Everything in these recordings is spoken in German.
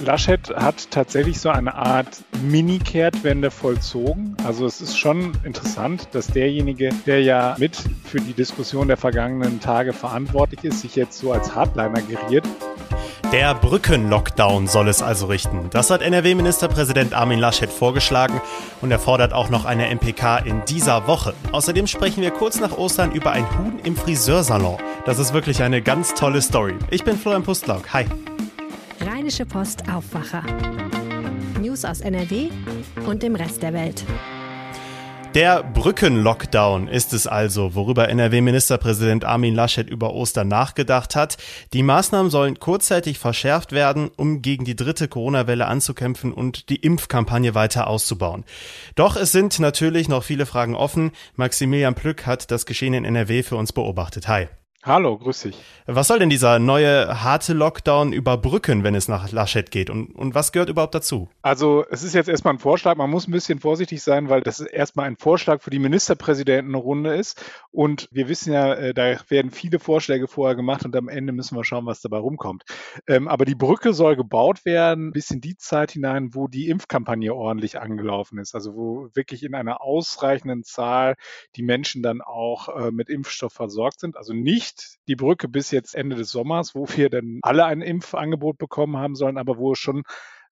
Laschet hat tatsächlich so eine Art Mini-Kehrtwende vollzogen. Also es ist schon interessant, dass derjenige, der ja mit für die Diskussion der vergangenen Tage verantwortlich ist, sich jetzt so als Hardliner geriert. Der Brückenlockdown soll es also richten. Das hat NRW-Ministerpräsident Armin Laschet vorgeschlagen und er fordert auch noch eine MPK in dieser Woche. Außerdem sprechen wir kurz nach Ostern über ein Huhn im Friseursalon. Das ist wirklich eine ganz tolle Story. Ich bin Florian Pustlauk. Hi. Rheinische Post Aufwacher. News aus NRW und dem Rest der Welt. Der Brückenlockdown ist es also, worüber NRW-Ministerpräsident Armin Laschet über Ostern nachgedacht hat. Die Maßnahmen sollen kurzzeitig verschärft werden, um gegen die dritte Corona-Welle anzukämpfen und die Impfkampagne weiter auszubauen. Doch es sind natürlich noch viele Fragen offen. Maximilian Plück hat das Geschehen in NRW für uns beobachtet. Hi. Hallo, grüß dich. Was soll denn dieser neue harte Lockdown überbrücken, wenn es nach Laschet geht? Und, und was gehört überhaupt dazu? Also es ist jetzt erstmal ein Vorschlag. Man muss ein bisschen vorsichtig sein, weil das erstmal ein Vorschlag für die Ministerpräsidentenrunde ist. Und wir wissen ja, äh, da werden viele Vorschläge vorher gemacht und am Ende müssen wir schauen, was dabei rumkommt. Ähm, aber die Brücke soll gebaut werden bis in die Zeit hinein, wo die Impfkampagne ordentlich angelaufen ist. Also wo wirklich in einer ausreichenden Zahl die Menschen dann auch äh, mit Impfstoff versorgt sind. Also nicht nicht die Brücke bis jetzt Ende des Sommers, wo wir dann alle ein Impfangebot bekommen haben sollen, aber wo es schon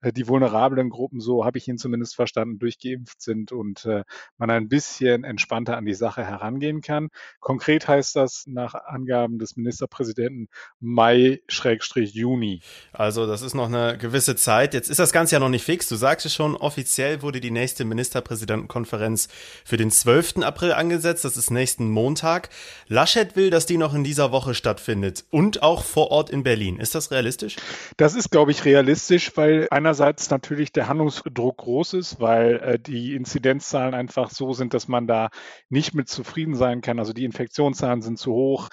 die vulnerablen Gruppen, so habe ich ihn zumindest verstanden, durchgeimpft sind und äh, man ein bisschen entspannter an die Sache herangehen kann. Konkret heißt das nach Angaben des Ministerpräsidenten Mai-Juni. Also das ist noch eine gewisse Zeit. Jetzt ist das Ganze ja noch nicht fix. Du sagst es schon, offiziell wurde die nächste Ministerpräsidentenkonferenz für den 12. April angesetzt. Das ist nächsten Montag. Laschet will, dass die noch in dieser Woche stattfindet und auch vor Ort in Berlin. Ist das realistisch? Das ist, glaube ich, realistisch, weil einer einerseits natürlich der Handlungsdruck groß ist, weil äh, die Inzidenzzahlen einfach so sind, dass man da nicht mit zufrieden sein kann. Also die Infektionszahlen sind zu hoch,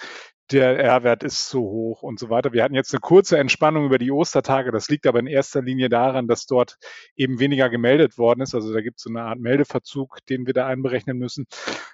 der R-Wert ist zu hoch und so weiter. Wir hatten jetzt eine kurze Entspannung über die Ostertage. Das liegt aber in erster Linie daran, dass dort eben weniger gemeldet worden ist. Also da gibt es so eine Art Meldeverzug, den wir da einberechnen müssen.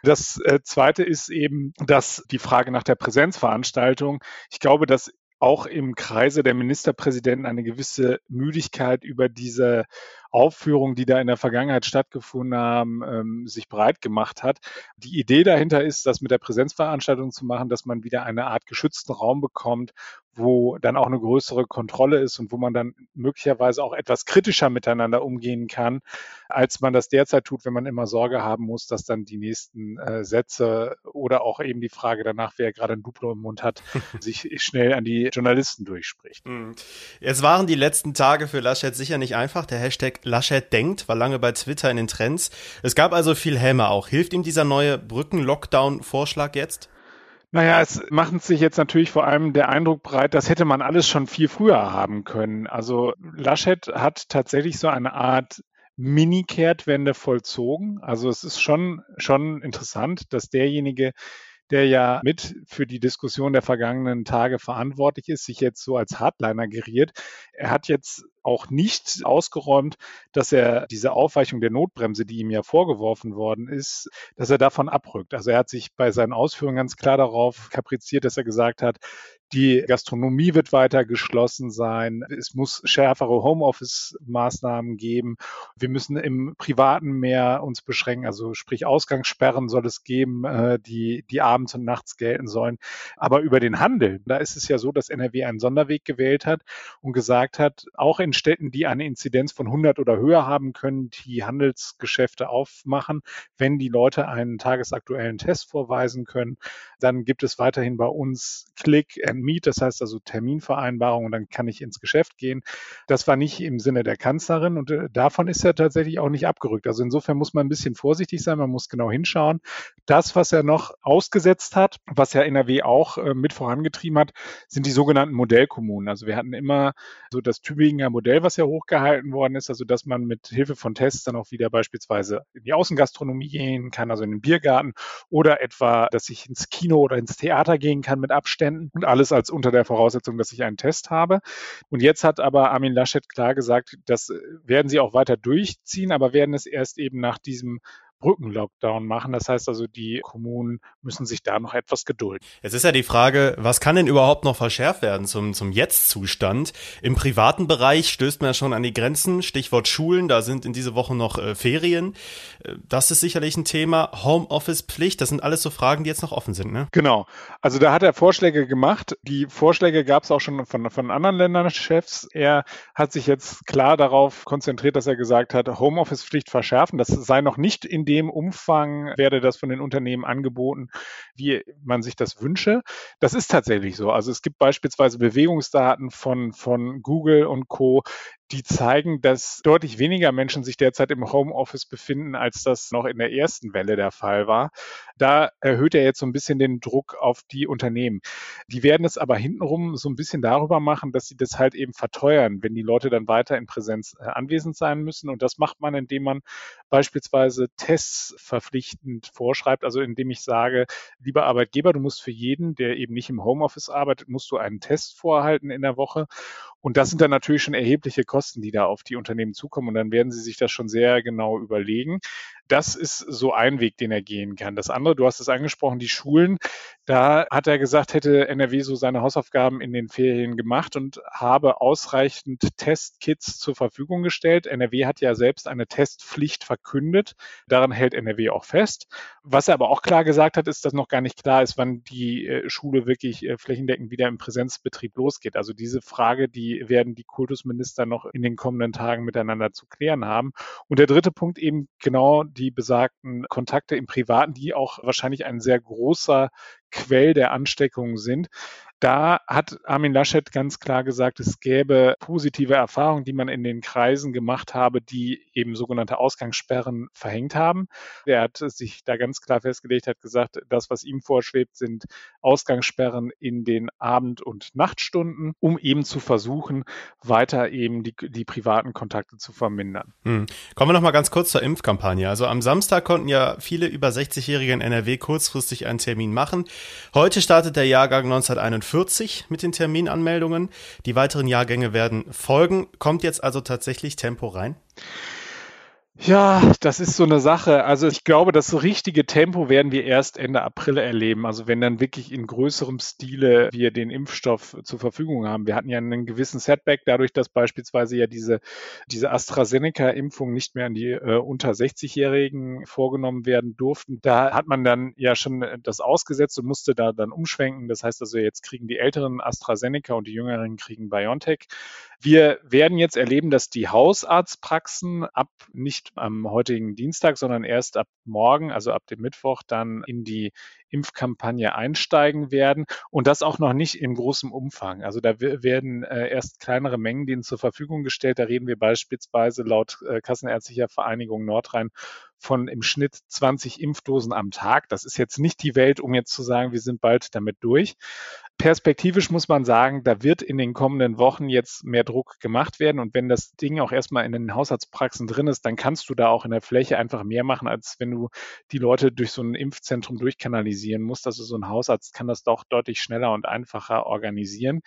Das äh, Zweite ist eben, dass die Frage nach der Präsenzveranstaltung, ich glaube, dass auch im Kreise der Ministerpräsidenten eine gewisse Müdigkeit über diese Aufführungen, die da in der Vergangenheit stattgefunden haben, ähm, sich breit gemacht hat. Die Idee dahinter ist, das mit der Präsenzveranstaltung zu machen, dass man wieder eine Art geschützten Raum bekommt, wo dann auch eine größere Kontrolle ist und wo man dann möglicherweise auch etwas kritischer miteinander umgehen kann, als man das derzeit tut, wenn man immer Sorge haben muss, dass dann die nächsten äh, Sätze oder auch eben die Frage danach, wer gerade ein Duplo im Mund hat, sich schnell an die Journalisten durchspricht. Hm. Jetzt waren die letzten Tage für Laschet sicher nicht einfach. Der Hashtag Laschet denkt war lange bei Twitter in den Trends. Es gab also viel Häme auch. Hilft ihm dieser neue Brücken-Lockdown-Vorschlag jetzt? Naja, es macht sich jetzt natürlich vor allem der Eindruck breit, das hätte man alles schon viel früher haben können. Also Laschet hat tatsächlich so eine Art Mini-Kehrtwende vollzogen. Also es ist schon, schon interessant, dass derjenige, der ja mit für die Diskussion der vergangenen Tage verantwortlich ist, sich jetzt so als Hardliner geriert. Er hat jetzt auch nicht ausgeräumt, dass er diese Aufweichung der Notbremse, die ihm ja vorgeworfen worden ist, dass er davon abrückt. Also er hat sich bei seinen Ausführungen ganz klar darauf kapriziert, dass er gesagt hat, die Gastronomie wird weiter geschlossen sein. Es muss schärfere Homeoffice-Maßnahmen geben. Wir müssen im Privaten mehr uns beschränken. Also sprich Ausgangssperren soll es geben, äh, die, die abends und nachts gelten sollen. Aber über den Handel, da ist es ja so, dass NRW einen Sonderweg gewählt hat und gesagt hat, auch in Städten, die eine Inzidenz von 100 oder höher haben können, die Handelsgeschäfte aufmachen, wenn die Leute einen tagesaktuellen Test vorweisen können. Dann gibt es weiterhin bei uns Click and Meet, das heißt also Terminvereinbarung und dann kann ich ins Geschäft gehen. Das war nicht im Sinne der Kanzlerin und äh, davon ist er tatsächlich auch nicht abgerückt. Also insofern muss man ein bisschen vorsichtig sein, man muss genau hinschauen. Das, was er noch ausgesetzt hat, was ja NRW auch äh, mit vorangetrieben hat, sind die sogenannten Modellkommunen. Also wir hatten immer so das Tübinger Modell, was ja hochgehalten worden ist, also dass man mit Hilfe von Tests dann auch wieder beispielsweise in die Außengastronomie gehen kann, also in den Biergarten oder etwa, dass ich ins Kino oder ins Theater gehen kann mit Abständen und alles als unter der Voraussetzung, dass ich einen Test habe. Und jetzt hat aber Armin Laschet klar gesagt, das werden sie auch weiter durchziehen, aber werden es erst eben nach diesem Brückenlockdown machen. Das heißt also, die Kommunen müssen sich da noch etwas gedulden. Jetzt ist ja die Frage, was kann denn überhaupt noch verschärft werden zum, zum Jetzt-Zustand? Im privaten Bereich stößt man ja schon an die Grenzen. Stichwort Schulen, da sind in diese Woche noch äh, Ferien. Äh, das ist sicherlich ein Thema. Homeoffice-Pflicht, das sind alles so Fragen, die jetzt noch offen sind, ne? Genau. Also da hat er Vorschläge gemacht. Die Vorschläge gab es auch schon von, von anderen Ländern-Chefs. Er hat sich jetzt klar darauf konzentriert, dass er gesagt hat, Homeoffice-Pflicht verschärfen. Das sei noch nicht in dem Umfang, werde das von den Unternehmen angeboten, wie man sich das wünsche. Das ist tatsächlich so. Also es gibt beispielsweise Bewegungsdaten von, von Google und Co., die zeigen, dass deutlich weniger Menschen sich derzeit im Homeoffice befinden, als das noch in der ersten Welle der Fall war. Da erhöht er jetzt so ein bisschen den Druck auf die Unternehmen. Die werden es aber hintenrum so ein bisschen darüber machen, dass sie das halt eben verteuern, wenn die Leute dann weiter in Präsenz äh, anwesend sein müssen. Und das macht man, indem man beispielsweise Tests verpflichtend vorschreibt, also indem ich sage, lieber Arbeitgeber, du musst für jeden, der eben nicht im Homeoffice arbeitet, musst du einen Test vorhalten in der Woche. Und das sind dann natürlich schon erhebliche Kosten, die da auf die Unternehmen zukommen. Und dann werden sie sich das schon sehr genau überlegen das ist so ein Weg, den er gehen kann. Das andere, du hast es angesprochen, die Schulen. Da hat er gesagt, hätte NRW so seine Hausaufgaben in den Ferien gemacht und habe ausreichend Testkits zur Verfügung gestellt. NRW hat ja selbst eine Testpflicht verkündet. Daran hält NRW auch fest. Was er aber auch klar gesagt hat, ist, dass noch gar nicht klar ist, wann die äh, Schule wirklich äh, flächendeckend wieder im Präsenzbetrieb losgeht. Also diese Frage, die werden die Kultusminister noch in den kommenden Tagen miteinander zu klären haben. Und der dritte Punkt eben genau die die besagten Kontakte im Privaten, die auch wahrscheinlich ein sehr großer Quell der Ansteckung sind. Da hat Armin Laschet ganz klar gesagt, es gäbe positive Erfahrungen, die man in den Kreisen gemacht habe, die eben sogenannte Ausgangssperren verhängt haben. Er hat sich da ganz klar festgelegt, hat gesagt, das, was ihm vorschwebt, sind Ausgangssperren in den Abend- und Nachtstunden, um eben zu versuchen, weiter eben die, die privaten Kontakte zu vermindern. Hm. Kommen wir noch mal ganz kurz zur Impfkampagne. Also am Samstag konnten ja viele über 60-Jährige in NRW kurzfristig einen Termin machen. Heute startet der Jahrgang 1941 mit den Terminanmeldungen. Die weiteren Jahrgänge werden folgen. Kommt jetzt also tatsächlich Tempo rein? Ja, das ist so eine Sache. Also ich glaube, das richtige Tempo werden wir erst Ende April erleben. Also wenn dann wirklich in größerem Stile wir den Impfstoff zur Verfügung haben. Wir hatten ja einen gewissen Setback dadurch, dass beispielsweise ja diese, diese AstraZeneca-Impfung nicht mehr an die äh, unter 60-Jährigen vorgenommen werden durften. Da hat man dann ja schon das ausgesetzt und musste da dann umschwenken. Das heißt also, jetzt kriegen die Älteren AstraZeneca und die Jüngeren kriegen BioNTech. Wir werden jetzt erleben, dass die Hausarztpraxen ab nicht am heutigen Dienstag, sondern erst ab morgen, also ab dem Mittwoch, dann in die Impfkampagne einsteigen werden und das auch noch nicht in großem Umfang. Also da werden äh, erst kleinere Mengen denen zur Verfügung gestellt. Da reden wir beispielsweise laut äh, Kassenärztlicher Vereinigung Nordrhein von im Schnitt 20 Impfdosen am Tag. Das ist jetzt nicht die Welt, um jetzt zu sagen, wir sind bald damit durch. Perspektivisch muss man sagen, da wird in den kommenden Wochen jetzt mehr Druck gemacht werden. Und wenn das Ding auch erstmal in den Haushaltspraxen drin ist, dann kannst du da auch in der Fläche einfach mehr machen, als wenn du die Leute durch so ein Impfzentrum durchkanalisieren musst. Also so ein Hausarzt kann das doch deutlich schneller und einfacher organisieren.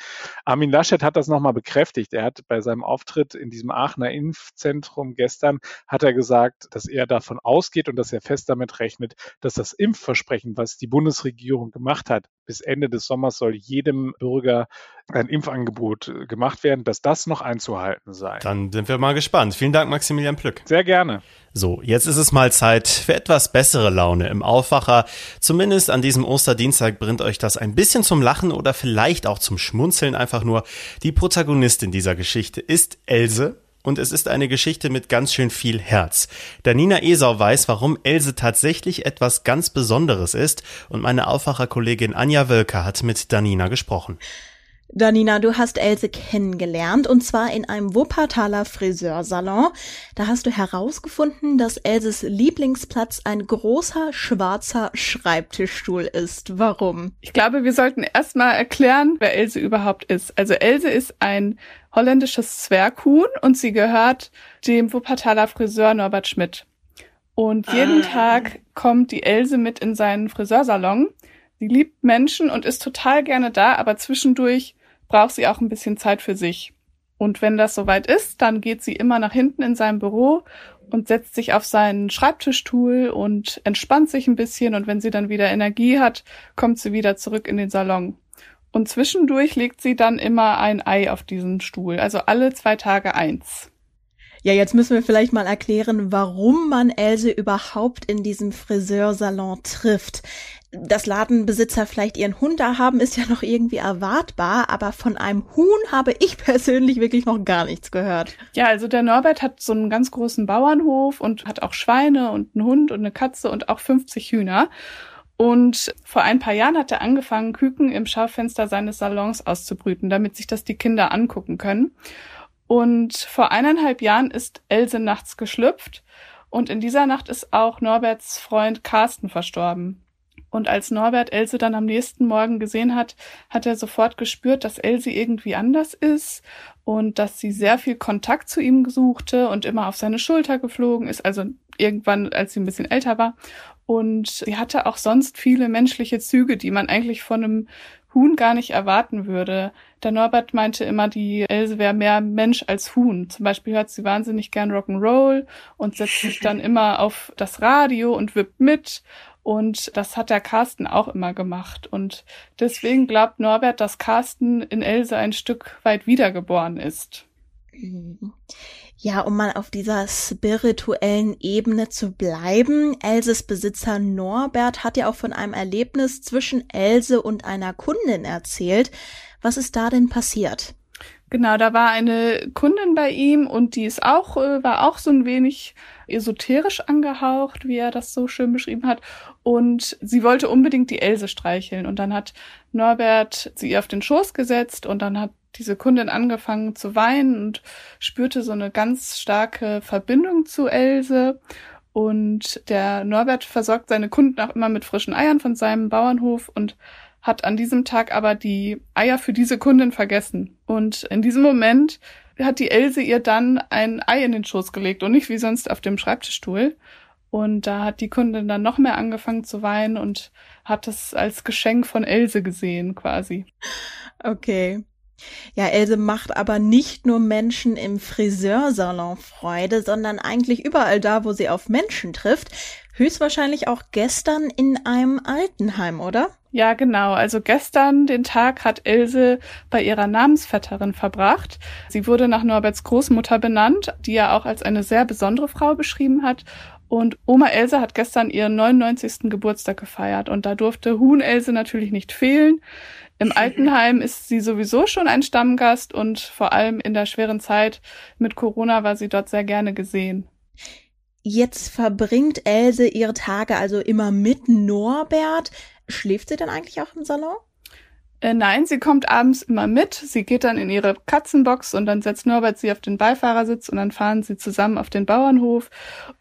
Armin Laschet hat das nochmal bekräftigt. Er hat bei seinem Auftritt in diesem Aachener Impfzentrum gestern, hat er gesagt, dass er davon ausgeht und dass er fest damit rechnet, dass das Impfversprechen, was die Bundesregierung gemacht hat, bis Ende des Sommers soll jedem Bürger ein Impfangebot äh, gemacht werden, dass das noch einzuhalten sei. Dann sind wir mal gespannt. Vielen Dank, Maximilian Plück. Sehr gerne. So, jetzt ist es mal Zeit für etwas bessere Laune im Aufwacher. Zumindest an diesem Osterdienstag bringt euch das ein bisschen zum Lachen oder vielleicht auch zum Schmunzeln einfach nur. Die Protagonistin dieser Geschichte ist Else und es ist eine Geschichte mit ganz schön viel Herz. Danina Esau weiß, warum Else tatsächlich etwas ganz Besonderes ist und meine Aufwacherkollegin Anja Wölker hat mit Danina gesprochen. Danina, du hast Else kennengelernt und zwar in einem Wuppertaler Friseursalon. Da hast du herausgefunden, dass Elses Lieblingsplatz ein großer schwarzer Schreibtischstuhl ist. Warum? Ich glaube, wir sollten erstmal erklären, wer Else überhaupt ist. Also Else ist ein holländisches Zwerghuhn und sie gehört dem Wuppertaler Friseur Norbert Schmidt. Und jeden ah. Tag kommt die Else mit in seinen Friseursalon. Sie liebt Menschen und ist total gerne da, aber zwischendurch braucht sie auch ein bisschen Zeit für sich. Und wenn das soweit ist, dann geht sie immer nach hinten in sein Büro und setzt sich auf seinen Schreibtischstuhl und entspannt sich ein bisschen. Und wenn sie dann wieder Energie hat, kommt sie wieder zurück in den Salon. Und zwischendurch legt sie dann immer ein Ei auf diesen Stuhl. Also alle zwei Tage eins. Ja, jetzt müssen wir vielleicht mal erklären, warum man Else überhaupt in diesem Friseursalon trifft. Dass Ladenbesitzer vielleicht ihren Hund da haben, ist ja noch irgendwie erwartbar, aber von einem Huhn habe ich persönlich wirklich noch gar nichts gehört. Ja, also der Norbert hat so einen ganz großen Bauernhof und hat auch Schweine und einen Hund und eine Katze und auch 50 Hühner. Und vor ein paar Jahren hat er angefangen, Küken im Schaufenster seines Salons auszubrüten, damit sich das die Kinder angucken können. Und vor eineinhalb Jahren ist Else nachts geschlüpft und in dieser Nacht ist auch Norberts Freund Carsten verstorben. Und als Norbert Else dann am nächsten Morgen gesehen hat, hat er sofort gespürt, dass Else irgendwie anders ist und dass sie sehr viel Kontakt zu ihm suchte und immer auf seine Schulter geflogen ist, also irgendwann, als sie ein bisschen älter war. Und sie hatte auch sonst viele menschliche Züge, die man eigentlich von einem Huhn gar nicht erwarten würde. Der Norbert meinte immer, die Else wäre mehr Mensch als Huhn. Zum Beispiel hört sie wahnsinnig gern Rock'n'Roll und setzt sich dann immer auf das Radio und wippt mit. Und das hat der Carsten auch immer gemacht. Und deswegen glaubt Norbert, dass Carsten in Else ein Stück weit wiedergeboren ist. Mhm. Ja, um mal auf dieser spirituellen Ebene zu bleiben. Elses Besitzer Norbert hat ja auch von einem Erlebnis zwischen Else und einer Kundin erzählt. Was ist da denn passiert? Genau, da war eine Kundin bei ihm und die ist auch, äh, war auch so ein wenig esoterisch angehaucht, wie er das so schön beschrieben hat. Und sie wollte unbedingt die Else streicheln. Und dann hat Norbert sie auf den Schoß gesetzt und dann hat diese Kundin angefangen zu weinen und spürte so eine ganz starke Verbindung zu Else. Und der Norbert versorgt seine Kunden auch immer mit frischen Eiern von seinem Bauernhof und hat an diesem Tag aber die Eier für diese Kundin vergessen. Und in diesem Moment hat die Else ihr dann ein Ei in den Schoß gelegt und nicht wie sonst auf dem Schreibtischstuhl. Und da hat die Kundin dann noch mehr angefangen zu weinen und hat es als Geschenk von Else gesehen, quasi. Okay. Ja, Else macht aber nicht nur Menschen im Friseursalon Freude, sondern eigentlich überall da, wo sie auf Menschen trifft. Höchstwahrscheinlich auch gestern in einem Altenheim, oder? Ja, genau. Also gestern den Tag hat Else bei ihrer Namensvetterin verbracht. Sie wurde nach Norberts Großmutter benannt, die er auch als eine sehr besondere Frau beschrieben hat. Und Oma Else hat gestern ihren 99. Geburtstag gefeiert und da durfte Huhn Else natürlich nicht fehlen. Im Altenheim ist sie sowieso schon ein Stammgast und vor allem in der schweren Zeit mit Corona war sie dort sehr gerne gesehen. Jetzt verbringt Else ihre Tage also immer mit Norbert. Schläft sie denn eigentlich auch im Salon? Äh, nein, sie kommt abends immer mit. Sie geht dann in ihre Katzenbox und dann setzt Norbert sie auf den Beifahrersitz und dann fahren sie zusammen auf den Bauernhof.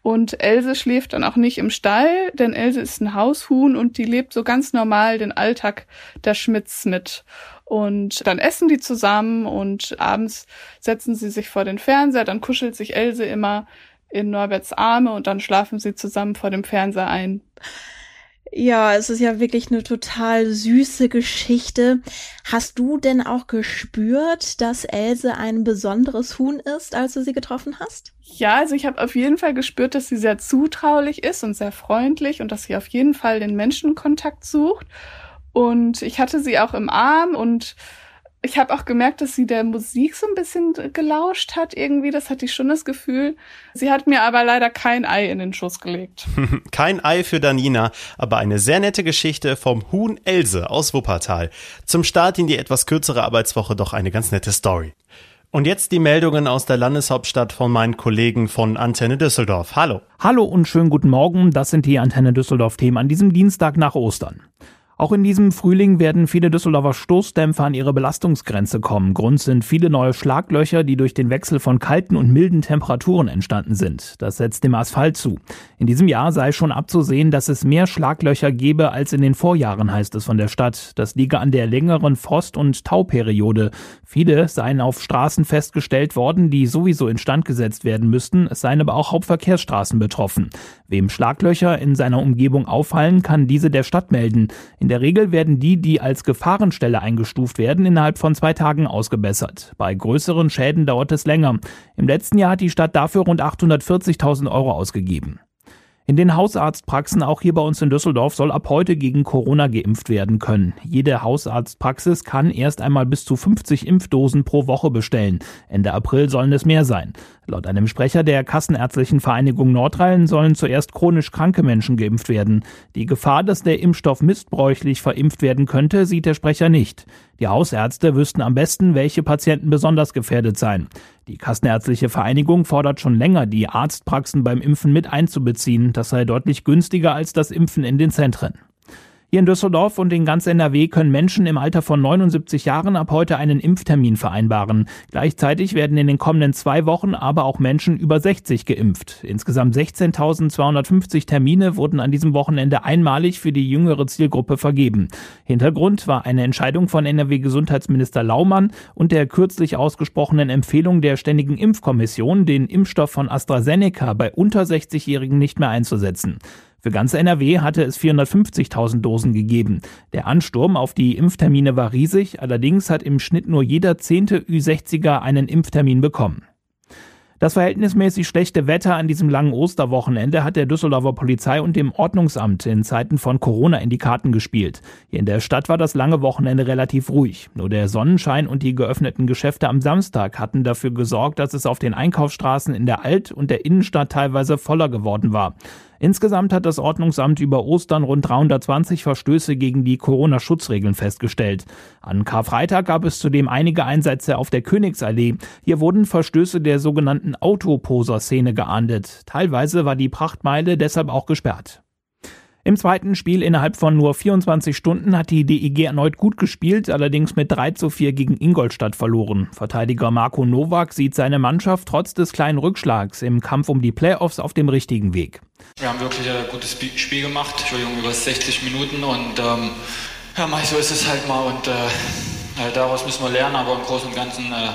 Und Else schläft dann auch nicht im Stall, denn Else ist ein Haushuhn und die lebt so ganz normal den Alltag der Schmitz mit. Und dann essen die zusammen und abends setzen sie sich vor den Fernseher, dann kuschelt sich Else immer in Norberts Arme und dann schlafen sie zusammen vor dem Fernseher ein. Ja, es ist ja wirklich eine total süße Geschichte. Hast du denn auch gespürt, dass Else ein besonderes Huhn ist, als du sie getroffen hast? Ja, also ich habe auf jeden Fall gespürt, dass sie sehr zutraulich ist und sehr freundlich und dass sie auf jeden Fall den Menschenkontakt sucht. Und ich hatte sie auch im Arm und ich habe auch gemerkt, dass sie der Musik so ein bisschen gelauscht hat irgendwie. Das hatte ich schon das Gefühl. Sie hat mir aber leider kein Ei in den Schuss gelegt. kein Ei für Danina, aber eine sehr nette Geschichte vom Huhn Else aus Wuppertal. Zum Start in die etwas kürzere Arbeitswoche doch eine ganz nette Story. Und jetzt die Meldungen aus der Landeshauptstadt von meinen Kollegen von Antenne Düsseldorf. Hallo. Hallo und schönen guten Morgen. Das sind die Antenne Düsseldorf Themen an diesem Dienstag nach Ostern. Auch in diesem Frühling werden viele Düsseldorfer Stoßdämpfer an ihre Belastungsgrenze kommen. Grund sind viele neue Schlaglöcher, die durch den Wechsel von kalten und milden Temperaturen entstanden sind. Das setzt dem Asphalt zu. In diesem Jahr sei schon abzusehen, dass es mehr Schlaglöcher gebe als in den Vorjahren, heißt es von der Stadt. Das liege an der längeren Frost- und Tauperiode. Viele seien auf Straßen festgestellt worden, die sowieso instand gesetzt werden müssten. Es seien aber auch Hauptverkehrsstraßen betroffen. Wem Schlaglöcher in seiner Umgebung auffallen, kann diese der Stadt melden. In der Regel werden die, die als Gefahrenstelle eingestuft werden, innerhalb von zwei Tagen ausgebessert. Bei größeren Schäden dauert es länger. Im letzten Jahr hat die Stadt dafür rund 840.000 Euro ausgegeben. In den Hausarztpraxen auch hier bei uns in Düsseldorf soll ab heute gegen Corona geimpft werden können. Jede Hausarztpraxis kann erst einmal bis zu 50 Impfdosen pro Woche bestellen. Ende April sollen es mehr sein. Laut einem Sprecher der Kassenärztlichen Vereinigung Nordrhein sollen zuerst chronisch kranke Menschen geimpft werden. Die Gefahr, dass der Impfstoff missbräuchlich verimpft werden könnte, sieht der Sprecher nicht. Die Hausärzte wüssten am besten, welche Patienten besonders gefährdet seien. Die Kassenärztliche Vereinigung fordert schon länger, die Arztpraxen beim Impfen mit einzubeziehen. Das sei deutlich günstiger als das Impfen in den Zentren. Hier in Düsseldorf und in ganz NRW können Menschen im Alter von 79 Jahren ab heute einen Impftermin vereinbaren. Gleichzeitig werden in den kommenden zwei Wochen aber auch Menschen über 60 geimpft. Insgesamt 16.250 Termine wurden an diesem Wochenende einmalig für die jüngere Zielgruppe vergeben. Hintergrund war eine Entscheidung von NRW-Gesundheitsminister Laumann und der kürzlich ausgesprochenen Empfehlung der Ständigen Impfkommission, den Impfstoff von AstraZeneca bei unter 60-Jährigen nicht mehr einzusetzen. Für ganz NRW hatte es 450.000 Dosen gegeben. Der Ansturm auf die Impftermine war riesig, allerdings hat im Schnitt nur jeder zehnte Ü60er einen Impftermin bekommen. Das verhältnismäßig schlechte Wetter an diesem langen Osterwochenende hat der Düsseldorfer Polizei und dem Ordnungsamt in Zeiten von Corona in die Karten gespielt. Hier in der Stadt war das lange Wochenende relativ ruhig. Nur der Sonnenschein und die geöffneten Geschäfte am Samstag hatten dafür gesorgt, dass es auf den Einkaufsstraßen in der Alt- und der Innenstadt teilweise voller geworden war. Insgesamt hat das Ordnungsamt über Ostern rund 320 Verstöße gegen die Corona-Schutzregeln festgestellt. An Karfreitag gab es zudem einige Einsätze auf der Königsallee. Hier wurden Verstöße der sogenannten Autoposer-Szene geahndet. Teilweise war die Prachtmeile deshalb auch gesperrt. Im zweiten Spiel innerhalb von nur 24 Stunden hat die DEG erneut gut gespielt, allerdings mit 3 zu 4 gegen Ingolstadt verloren. Verteidiger Marco Nowak sieht seine Mannschaft trotz des kleinen Rückschlags im Kampf um die Playoffs auf dem richtigen Weg. Wir haben wirklich ein gutes Spiel gemacht, Entschuldigung, über 60 Minuten und ähm, ja, so ist es halt mal und äh, daraus müssen wir lernen, aber im Großen und Ganzen äh,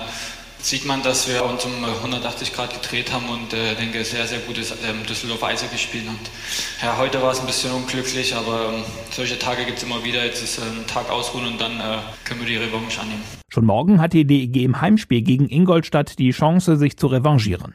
sieht man, dass wir uns um 180 Grad gedreht haben und äh, denke, sehr, sehr gutes ähm, Düsseldorf Eise gespielt. Und ja, heute war es ein bisschen unglücklich, aber ähm, solche Tage gibt es immer wieder. Jetzt ist äh, ein Tag ausruhen und dann äh, können wir die Revanche annehmen. Schon morgen hat die DEG im Heimspiel gegen Ingolstadt die Chance, sich zu revanchieren.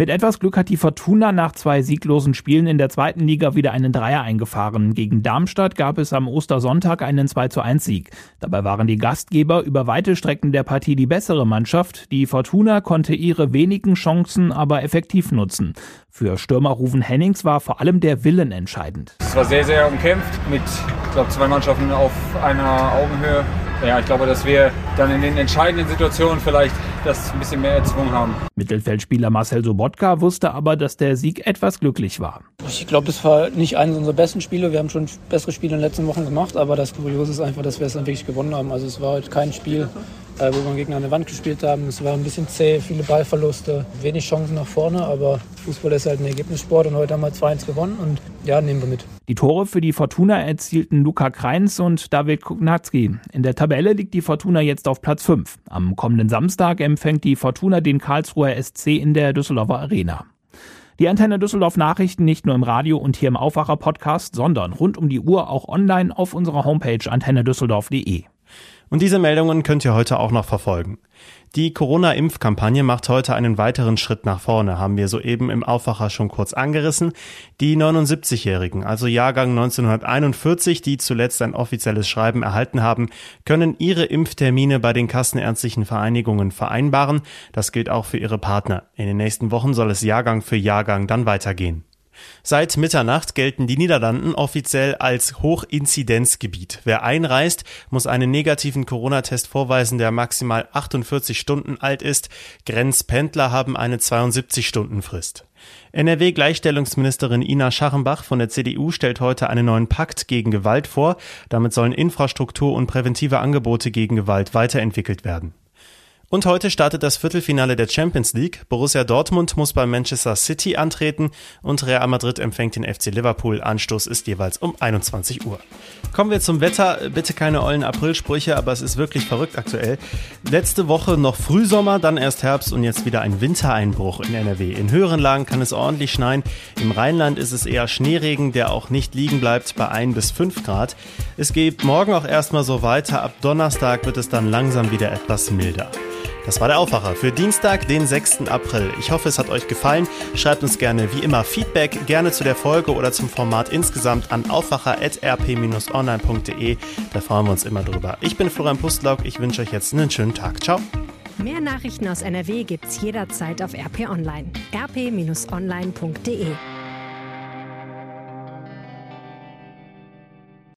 Mit etwas Glück hat die Fortuna nach zwei sieglosen Spielen in der zweiten Liga wieder einen Dreier eingefahren. Gegen Darmstadt gab es am Ostersonntag einen 2 zu 1 Sieg. Dabei waren die Gastgeber über weite Strecken der Partie die bessere Mannschaft. Die Fortuna konnte ihre wenigen Chancen aber effektiv nutzen. Für Stürmer Ruven Hennings war vor allem der Willen entscheidend. Es war sehr, sehr umkämpft mit, ich glaube, zwei Mannschaften auf einer Augenhöhe. Ja, ich glaube, dass wir dann in den entscheidenden Situationen vielleicht das ein bisschen mehr erzwungen haben. Mittelfeldspieler Marcel Sobotka wusste aber, dass der Sieg etwas glücklich war. Ich glaube, das war nicht eines unserer besten Spiele. Wir haben schon bessere Spiele in den letzten Wochen gemacht, aber das Kuriose ist einfach, dass wir es dann wirklich gewonnen haben. Also es war heute kein Spiel, äh, wo wir Gegner an der Wand gespielt haben. Es war ein bisschen zäh, viele Ballverluste, wenig Chancen nach vorne, aber Fußball ist halt ein Ergebnissport und heute haben wir 2-1 gewonnen und ja, nehmen wir mit. Die Tore für die Fortuna erzielten Luca Kreins und David Kugnacki. In der Tabelle liegt die Fortuna jetzt auf Platz 5. Am kommenden Samstag empfängt die Fortuna den Karlsruher SC in der Düsseldorfer Arena. Die Antenne Düsseldorf Nachrichten nicht nur im Radio und hier im Aufwacher Podcast, sondern rund um die Uhr auch online auf unserer Homepage antennedüsseldorf.de. Und diese Meldungen könnt ihr heute auch noch verfolgen. Die Corona-Impfkampagne macht heute einen weiteren Schritt nach vorne, haben wir soeben im Aufwacher schon kurz angerissen. Die 79-Jährigen, also Jahrgang 1941, die zuletzt ein offizielles Schreiben erhalten haben, können ihre Impftermine bei den kassenärztlichen Vereinigungen vereinbaren. Das gilt auch für ihre Partner. In den nächsten Wochen soll es Jahrgang für Jahrgang dann weitergehen. Seit Mitternacht gelten die Niederlanden offiziell als Hochinzidenzgebiet. Wer einreist, muss einen negativen Corona-Test vorweisen, der maximal 48 Stunden alt ist. Grenzpendler haben eine 72-Stunden-Frist. NRW-Gleichstellungsministerin Ina Scharrenbach von der CDU stellt heute einen neuen Pakt gegen Gewalt vor. Damit sollen Infrastruktur und präventive Angebote gegen Gewalt weiterentwickelt werden. Und heute startet das Viertelfinale der Champions League. Borussia Dortmund muss bei Manchester City antreten und Real Madrid empfängt den FC Liverpool. Anstoß ist jeweils um 21 Uhr. Kommen wir zum Wetter. Bitte keine ollen Aprilsprüche, aber es ist wirklich verrückt aktuell. Letzte Woche noch Frühsommer, dann erst Herbst und jetzt wieder ein Wintereinbruch in NRW. In höheren Lagen kann es ordentlich schneien. Im Rheinland ist es eher Schneeregen, der auch nicht liegen bleibt bei 1 bis 5 Grad. Es geht morgen auch erstmal so weiter. Ab Donnerstag wird es dann langsam wieder etwas milder. Das war der Aufwacher für Dienstag, den 6. April. Ich hoffe, es hat euch gefallen. Schreibt uns gerne wie immer Feedback, gerne zu der Folge oder zum Format insgesamt an aufwacher.rp-online.de. Da freuen wir uns immer drüber. Ich bin Florian Pustlauk. Ich wünsche euch jetzt einen schönen Tag. Ciao. Mehr Nachrichten aus NRW gibt's jederzeit auf RP Online. rp-online.de